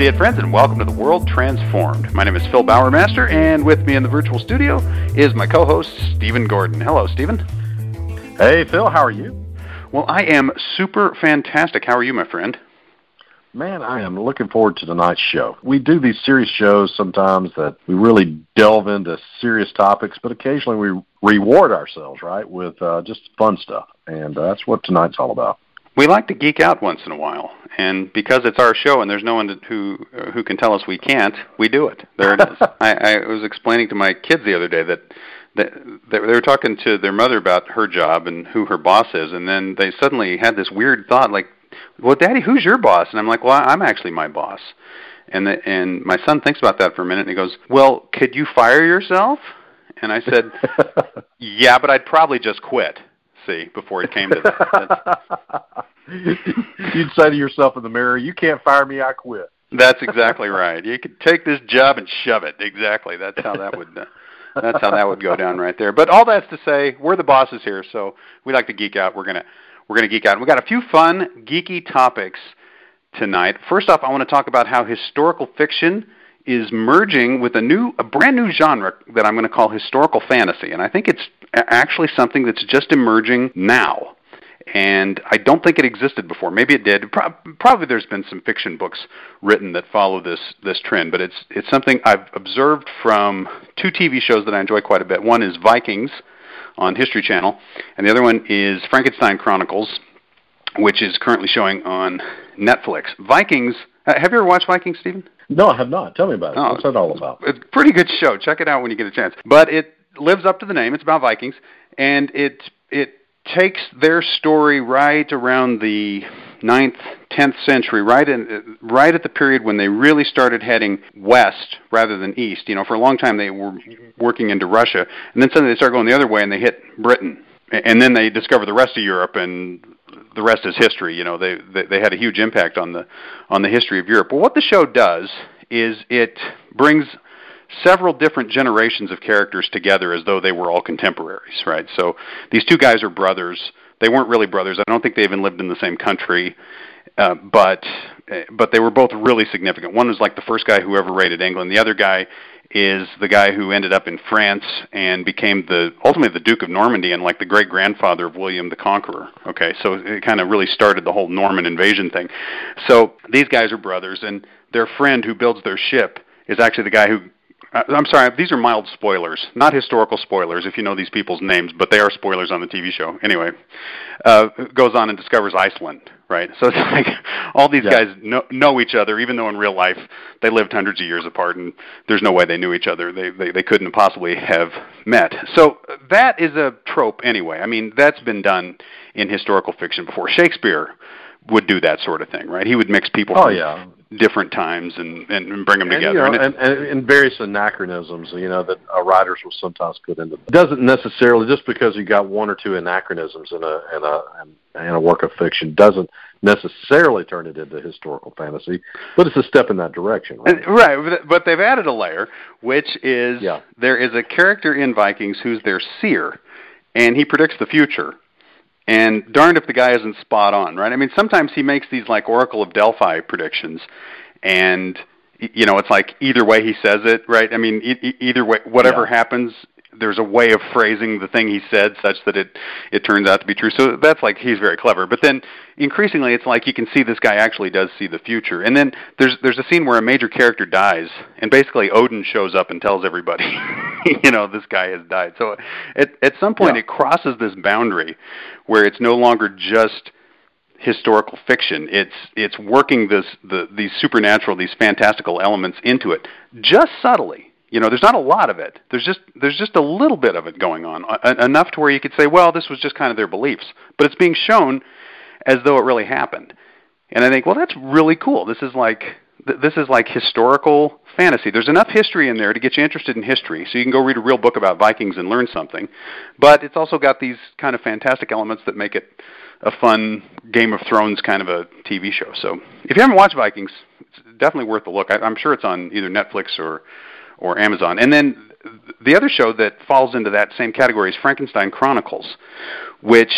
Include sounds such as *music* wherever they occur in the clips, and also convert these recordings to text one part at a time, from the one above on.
see it, friends, and welcome to the World Transformed. My name is Phil Bowermaster, and with me in the virtual studio is my co-host Stephen Gordon. Hello, Stephen. Hey, Phil. How are you? Well, I am super fantastic. How are you, my friend? Man, I am looking forward to tonight's show. We do these serious shows sometimes that we really delve into serious topics, but occasionally we reward ourselves, right, with uh, just fun stuff, and uh, that's what tonight's all about we like to geek out once in a while, and because it's our show and there's no one to, who uh, who can tell us we can't, we do it. There it is. *laughs* I, I was explaining to my kids the other day that that they were talking to their mother about her job and who her boss is, and then they suddenly had this weird thought, like, "Well, Daddy, who's your boss?" And I'm like, "Well, I'm actually my boss." And the, and my son thinks about that for a minute, and he goes, "Well, could you fire yourself?" And I said, *laughs* "Yeah, but I'd probably just quit." See, before it came to that. *laughs* You'd say to yourself in the mirror, "You can't fire me. I quit." That's exactly right. You could take this job and shove it. Exactly. That's how that would. Uh, that's how that would go down right there. But all that's to say, we're the bosses here, so we like to geek out. We're gonna we're gonna geek out. And we got a few fun geeky topics tonight. First off, I want to talk about how historical fiction is merging with a new, a brand new genre that I'm going to call historical fantasy, and I think it's actually something that's just emerging now and I don't think it existed before. Maybe it did. Pro- probably there's been some fiction books written that follow this this trend, but it's it's something I've observed from two TV shows that I enjoy quite a bit. One is Vikings on History Channel, and the other one is Frankenstein Chronicles, which is currently showing on Netflix. Vikings. Uh, have you ever watched Vikings, Stephen? No, I have not. Tell me about it. Oh, What's that all about? It's a pretty good show. Check it out when you get a chance. But it lives up to the name. It's about Vikings, and it it takes their story right around the ninth, tenth century, right in right at the period when they really started heading west rather than east. You know, for a long time they were working into Russia, and then suddenly they start going the other way and they hit Britain, and then they discover the rest of Europe, and the rest is history. You know, they they, they had a huge impact on the on the history of Europe. But what the show does is it brings several different generations of characters together as though they were all contemporaries, right? So these two guys are brothers. They weren't really brothers. I don't think they even lived in the same country, uh, but but they were both really significant. One was like the first guy who ever raided England. The other guy is the guy who ended up in France and became the ultimately the Duke of Normandy and like the great grandfather of William the Conqueror. Okay, so it kind of really started the whole Norman invasion thing. So these guys are brothers, and their friend who builds their ship is actually the guy who I'm sorry, these are mild spoilers, not historical spoilers if you know these people's names, but they are spoilers on the TV show. Anyway, uh, goes on and discovers Iceland, right? So it's *laughs* like all these yeah. guys know, know each other, even though in real life they lived hundreds of years apart, and there's no way they knew each other. They they, they couldn't possibly have met. So that is a trope anyway. I mean, that's been done in historical fiction before. Shakespeare would do that sort of thing, right? He would mix people. Oh yeah, different times and, and bring them and, together. You know, and, and, and, various anachronisms, you know, that uh, writers will sometimes put into. It doesn't necessarily just because you got one or two anachronisms in a in a in a work of fiction doesn't necessarily turn it into historical fantasy, but it's a step in that direction. Right, right but they've added a layer, which is yeah. there is a character in Vikings who's their seer, and he predicts the future and darned if the guy isn't spot on, right? I mean, sometimes he makes these like Oracle of Delphi predictions, and you know, it's like either way he says it, right? I mean, e- either way, whatever yeah. happens, there's a way of phrasing the thing he said such that it it turns out to be true. So that's like he's very clever. But then increasingly, it's like you can see this guy actually does see the future. And then there's there's a scene where a major character dies, and basically Odin shows up and tells everybody, *laughs* you know, this guy has died. So at at some point, yeah. it crosses this boundary where it's no longer just historical fiction. It's it's working this the these supernatural, these fantastical elements into it, just subtly you know, there's not a lot of it. There's just there's just a little bit of it going on, uh, enough to where you could say, well, this was just kind of their beliefs, but it's being shown as though it really happened. And I think, well, that's really cool. This is like this is like historical fantasy. There's enough history in there to get you interested in history, so you can go read a real book about Vikings and learn something. But it's also got these kind of fantastic elements that make it a fun Game of Thrones kind of a TV show. So if you haven't watched Vikings, it's definitely worth a look. I, I'm sure it's on either Netflix or or Amazon. And then the other show that falls into that same category is Frankenstein Chronicles, which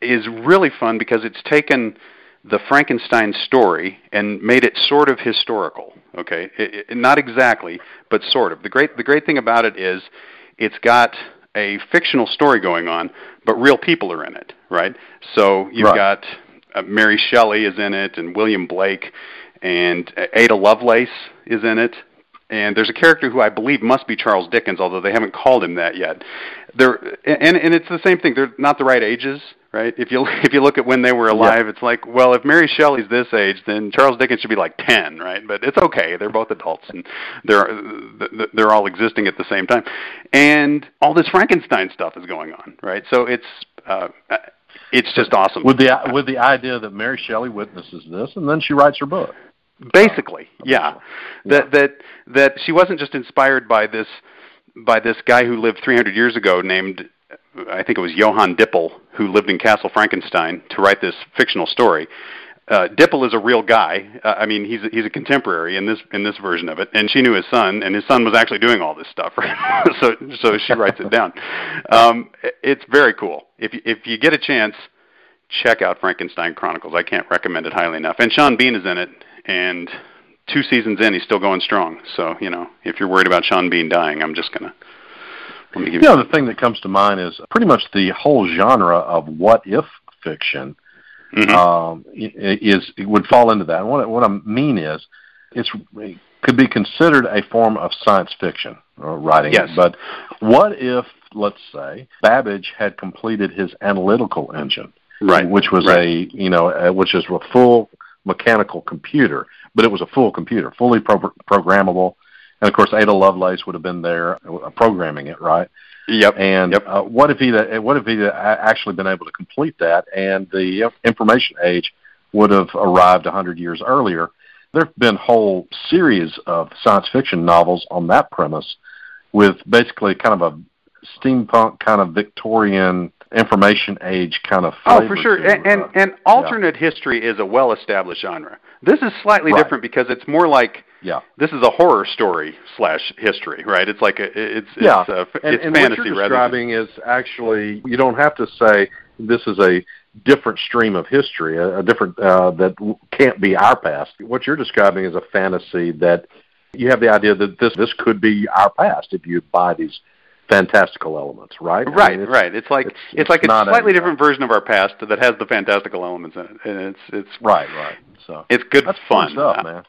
is really fun because it's taken the Frankenstein story and made it sort of historical. Okay, it, it, not exactly, but sort of. The great the great thing about it is it's got a fictional story going on, but real people are in it, right? So you've Right. got uh, Mary Shelley is in it, and William Blake, and uh, Ada Lovelace is in it, and there's a character who I believe must be Charles Dickens, although they haven't called him that yet. They're and and it's the same thing. They're not the right ages, right? If you *laughs* if you look at when they were alive, it's like, well, if Mary Shelley's this age, then Charles Dickens should be like ten, right? But it's okay. They're both adults, and they're they're all existing at the same time, and all this Frankenstein stuff is going on, right? So it's uh, it's just awesome. with the with the idea that Mary Shelley witnesses this, and then she writes her book. Basically, yeah. That that that she wasn't just inspired by this by this guy who lived 300 years ago named I think it was Johann Dippel who lived in Castle Frankenstein to write this fictional story. Uh, Dippel is a real guy. Uh, I mean, he's a, he's a contemporary in this in this version of it, and she knew his son, and his son was actually doing all this stuff. *laughs* Right? *laughs* so so she writes it down. Um, it's very cool. If you, if you get a chance, check out Frankenstein Chronicles. I can't recommend it highly enough. And Sean Bean is in it, and two seasons in, he's still going strong. So you know, if you're worried about Sean Bean dying, I'm just gonna let me give You know, the thing that comes to mind is pretty much the whole genre of what if fiction Mhm. um, is it would fall into that. And what what I mean is, it's it could be considered a form of science fiction or writing. Yes. But what if, let's say, Babbage had completed his analytical engine, right, which was right. a you know uh, which is a full mechanical computer, but it was a full computer, fully pro- programmable. And of course, Ada Lovelace would have been there uh, programming it, right? Yep. And Yep. uh, what if he what if he would actually been able to complete that, and the information age would have arrived a hundred years earlier? There have been whole series of science fiction novels on that premise, with basically kind of a steampunk kind of Victorian information age kind of Oh, for sure. to, And, and uh, and alternate history is a well-established genre. This is slightly Right. different because it's more like yeah. this is a horror story slash history, right? It's like a, it's Yeah, it's, uh, and, it's and fantasy what you're rather than describing is actually you don't have to say this is a different stream of history, a, a different uh, that can't be our past. What you're describing is a fantasy that you have the idea that this this could be our past if you buy these fantastical elements, right? I Right, mean, it's- right. It's like it's- it's, it's like a not a- slightly different version of our past that has the fantastical elements in it, and it's it's Right, right. So it's good that's fun. stuff, man.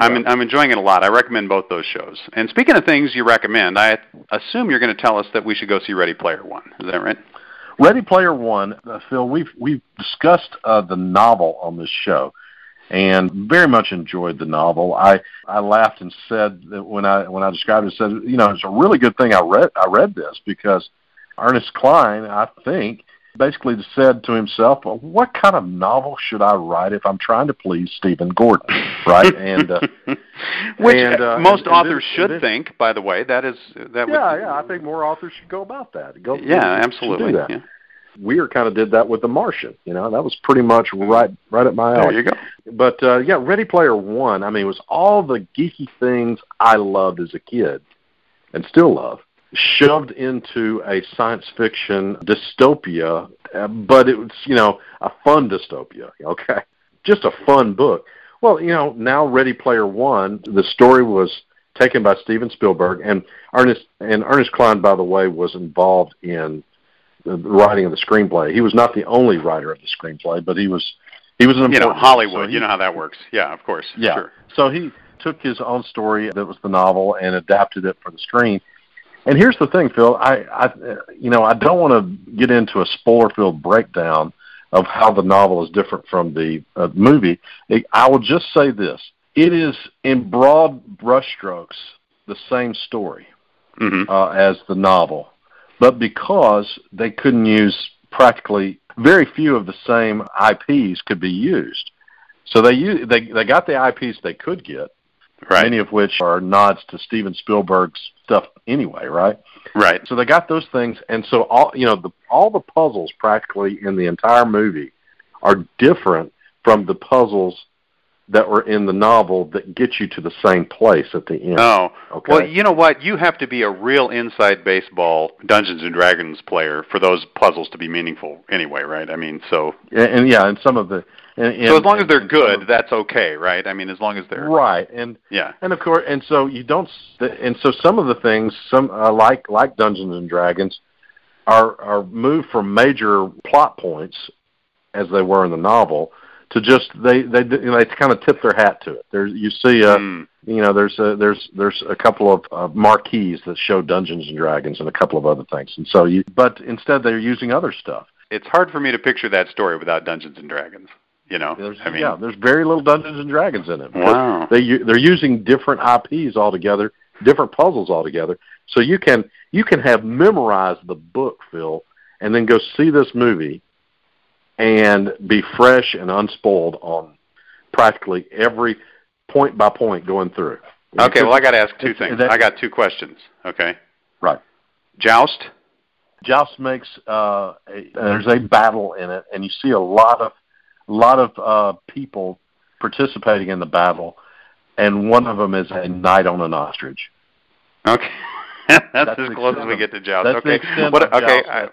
I'm I'm enjoying it a lot. I recommend both those shows. And speaking of things you recommend, I assume you're going to tell us that we should go see Ready Player One. Is that right? Ready Player One, uh, Phil. We've we've discussed uh, the novel on this show, and very much enjoyed the novel. I I laughed and said that when I when I described it, said you know it's a really good thing I read I read this because Ernest Cline, I think, basically said to himself, well, "What kind of novel should I write if I'm trying to please Stephen Gordon?" Right? *laughs* and uh, Which and, uh, most and- and authors this- should and think, by the way. That is that yeah, would yeah, I think more authors should go about that. Go, yeah, absolutely. Yeah. Weir kind of did that with The Martian. You know, that was pretty much right right at my There you go. But uh, yeah, Ready Player One. I mean, it was all the geeky things I loved as a kid, and still love, shoved into a science fiction dystopia. uh, But it was, you know, a fun dystopia. *laughs* Okay, just a fun book. Well, you know, now Ready Player One. The story was taken by Steven Spielberg, and Ernest and Ernest Cline, by the way, was involved in the writing of the screenplay. He was not the only writer of the screenplay, but he was he was an You know, Hollywood. so he- you know how that works. Yeah, of course. yeah. Sure. So he took his own story that was the novel and adapted it for the screen. And here's the thing, Phil. I, I you know, I don't want to get into a spoiler-filled breakdown of how the novel is different from the uh, movie. It, I will just say this: it is in broad brushstrokes the same story hmm uh, as the novel, but because they couldn't use practically very few of the same IPs could be used, so they u- they they got the IPs they could get, Right. many of which are nods to Steven Spielberg's stuff anyway, right? right. So they got those things, and so all you know, the, all the puzzles practically in the entire movie are different from the puzzles that were in the novel that get you to the same place at the end. Oh, okay. well, you know what? You have to be a real inside baseball Dungeons and Dragons player for those puzzles to be meaningful, anyway, right? I mean, so and, and yeah, and some of the And, and, so as long as they're good, that's okay, right? I mean, as long as they're right, and yeah. and of course, and so you don't, and so some of the things, some uh, like like Dungeons and Dragons, are are moved from major plot points, as they were in the novel, to just they they you know, they kind of tip their hat to it. There's you see uh Mm. you know there's a, there's there's a couple of uh, marquees that show Dungeons and Dragons and a couple of other things, and so you but instead they're using other stuff. It's hard for me to picture that story without Dungeons and Dragons. You know, There's, I mean, yeah, there's very little Dungeons and Dragons in it. wow. They they're using different IPs altogether, different puzzles altogether. So you can you can have memorized the book, Phil, and then go see this movie and be fresh and unspoiled on practically every point by point going through. Okay, well, I got to ask two things. that- I got two questions. Okay. Right. Joust. Joust makes uh, a, there's a battle in it, and you see a lot of a lot of uh, people participating in the battle, and one of them is a knight on an ostrich. Okay. *laughs* That's, That's as close as we of- get to Joust. that's okay. extent What, of okay. Joust. I,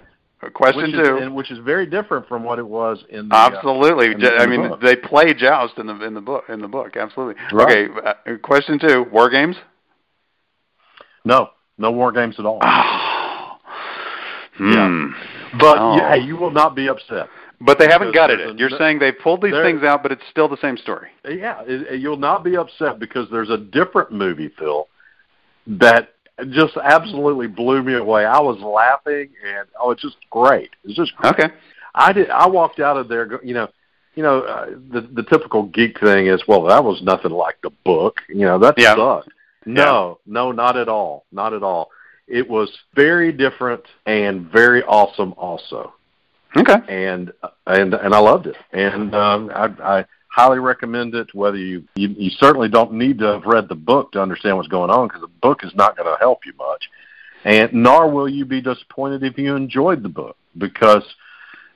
question which two. is, and which is very different from what it was in the uh, Absolutely. in the- I mean, they play Joust in the in the book in the book. Absolutely. Right. Okay. Uh, question two. War games. no no war games at all. *sighs* Hmm. But Oh. yeah, you will not be upset. But they haven't gutted it. You're saying they pulled these things out, but it's still the same story. Yeah, it, it- you'll not be upset because there's a different movie, Phil, that just absolutely blew me away. I was laughing, and oh, it's just great. It's just great. Okay. I did. I walked out of there. go- You know, you know, uh, the the typical geek thing is, well, that was nothing like the book. You know, that Yeah. sucked. No, no, not at all. Not at all. It was very different and very awesome, also. Okay. And and and I loved it. And um, I, I highly recommend it. Whether you, you you certainly don't need to have read the book to understand what's going on, because the book is not going to help you much. And nor will you be disappointed if you enjoyed the book, because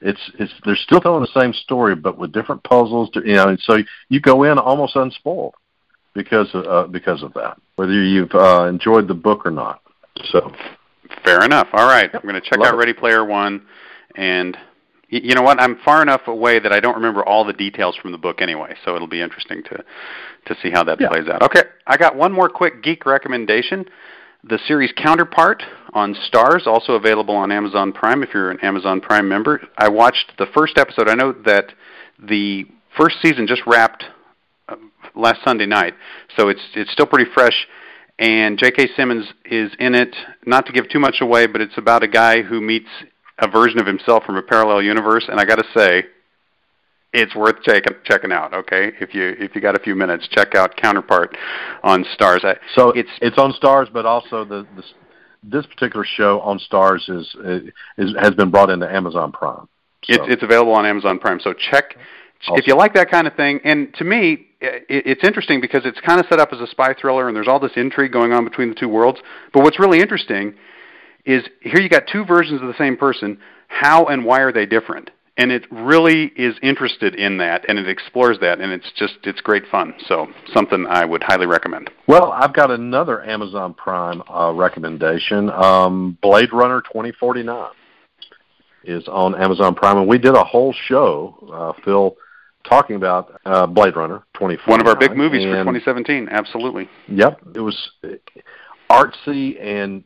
it's it's they're still telling the same story, but with different puzzles. To, you know, and so you go in almost unspoiled because of, uh, because of that, whether you've uh, enjoyed the book or not. So Fair enough. All right. I'm going to check Love out it. Ready Player One, and you know what? I'm far enough away that I don't remember all the details from the book anyway. So it'll be interesting to to see how that Yeah. plays out. Okay. I got one more quick geek recommendation. The series Counterpart on Starz, also available on Amazon Prime if you're an Amazon Prime member. I watched the first episode. I know that the first season just wrapped uh, last Sunday night, so it's it's still pretty fresh. And J.K. Simmons is in it. Not to give too much away, but it's about a guy who meets a version of himself from a parallel universe. And I got to say, it's worth checking checking out. Okay, if you if you got a few minutes, check out Counterpart on Starz. I, So it's it's on Starz, but also the, the this particular show on Starz is uh, is has been brought into Amazon Prime. So, It's it's available on Amazon Prime. So check Awesome. if you like that kind of thing. And to me, it, it's interesting because it's kind of set up as a spy thriller, and there's all this intrigue going on between the two worlds. But what's really interesting is here you got two versions of the same person. How and why are they different? And it really is interested in that, and it explores that, and it's just it's great fun. So something I would highly recommend. well, I've got another Amazon Prime uh, recommendation. Um, Blade Runner 2049 is on Amazon Prime, and we did a whole show, uh, Phil, talking about uh, Blade Runner 2049. One of our big movies for 2017. Absolutely. Yep, it was artsy and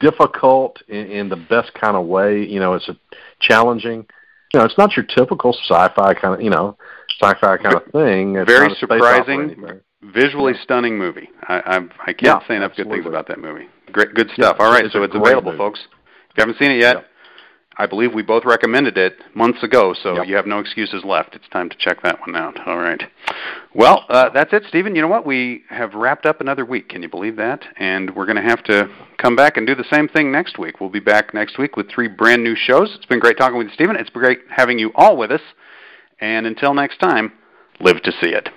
difficult in, in the best kind of way. You know, it's a challenging. You know, it's not your typical sci-fi kind of you know sci-fi kind of thing. It's Very not a space opera or surprising. Visually stunning movie. I I, I can't Yeah, say enough good things about that movie. Great, good Yeah, stuff. All right, it's so it's available, movie. folks. If you haven't seen it yet. I believe we both recommended it months ago, so Yep. you have no excuses left. It's time to check that one out. All right. Well, uh, that's it, Stephen. You know what? We have wrapped up another week. Can you believe that? And we're going to have to come back and do the same thing next week. We'll be back next week with three brand new shows. It's been great talking with you, Stephen. It's been great having you all with us. And until next time, live to see it.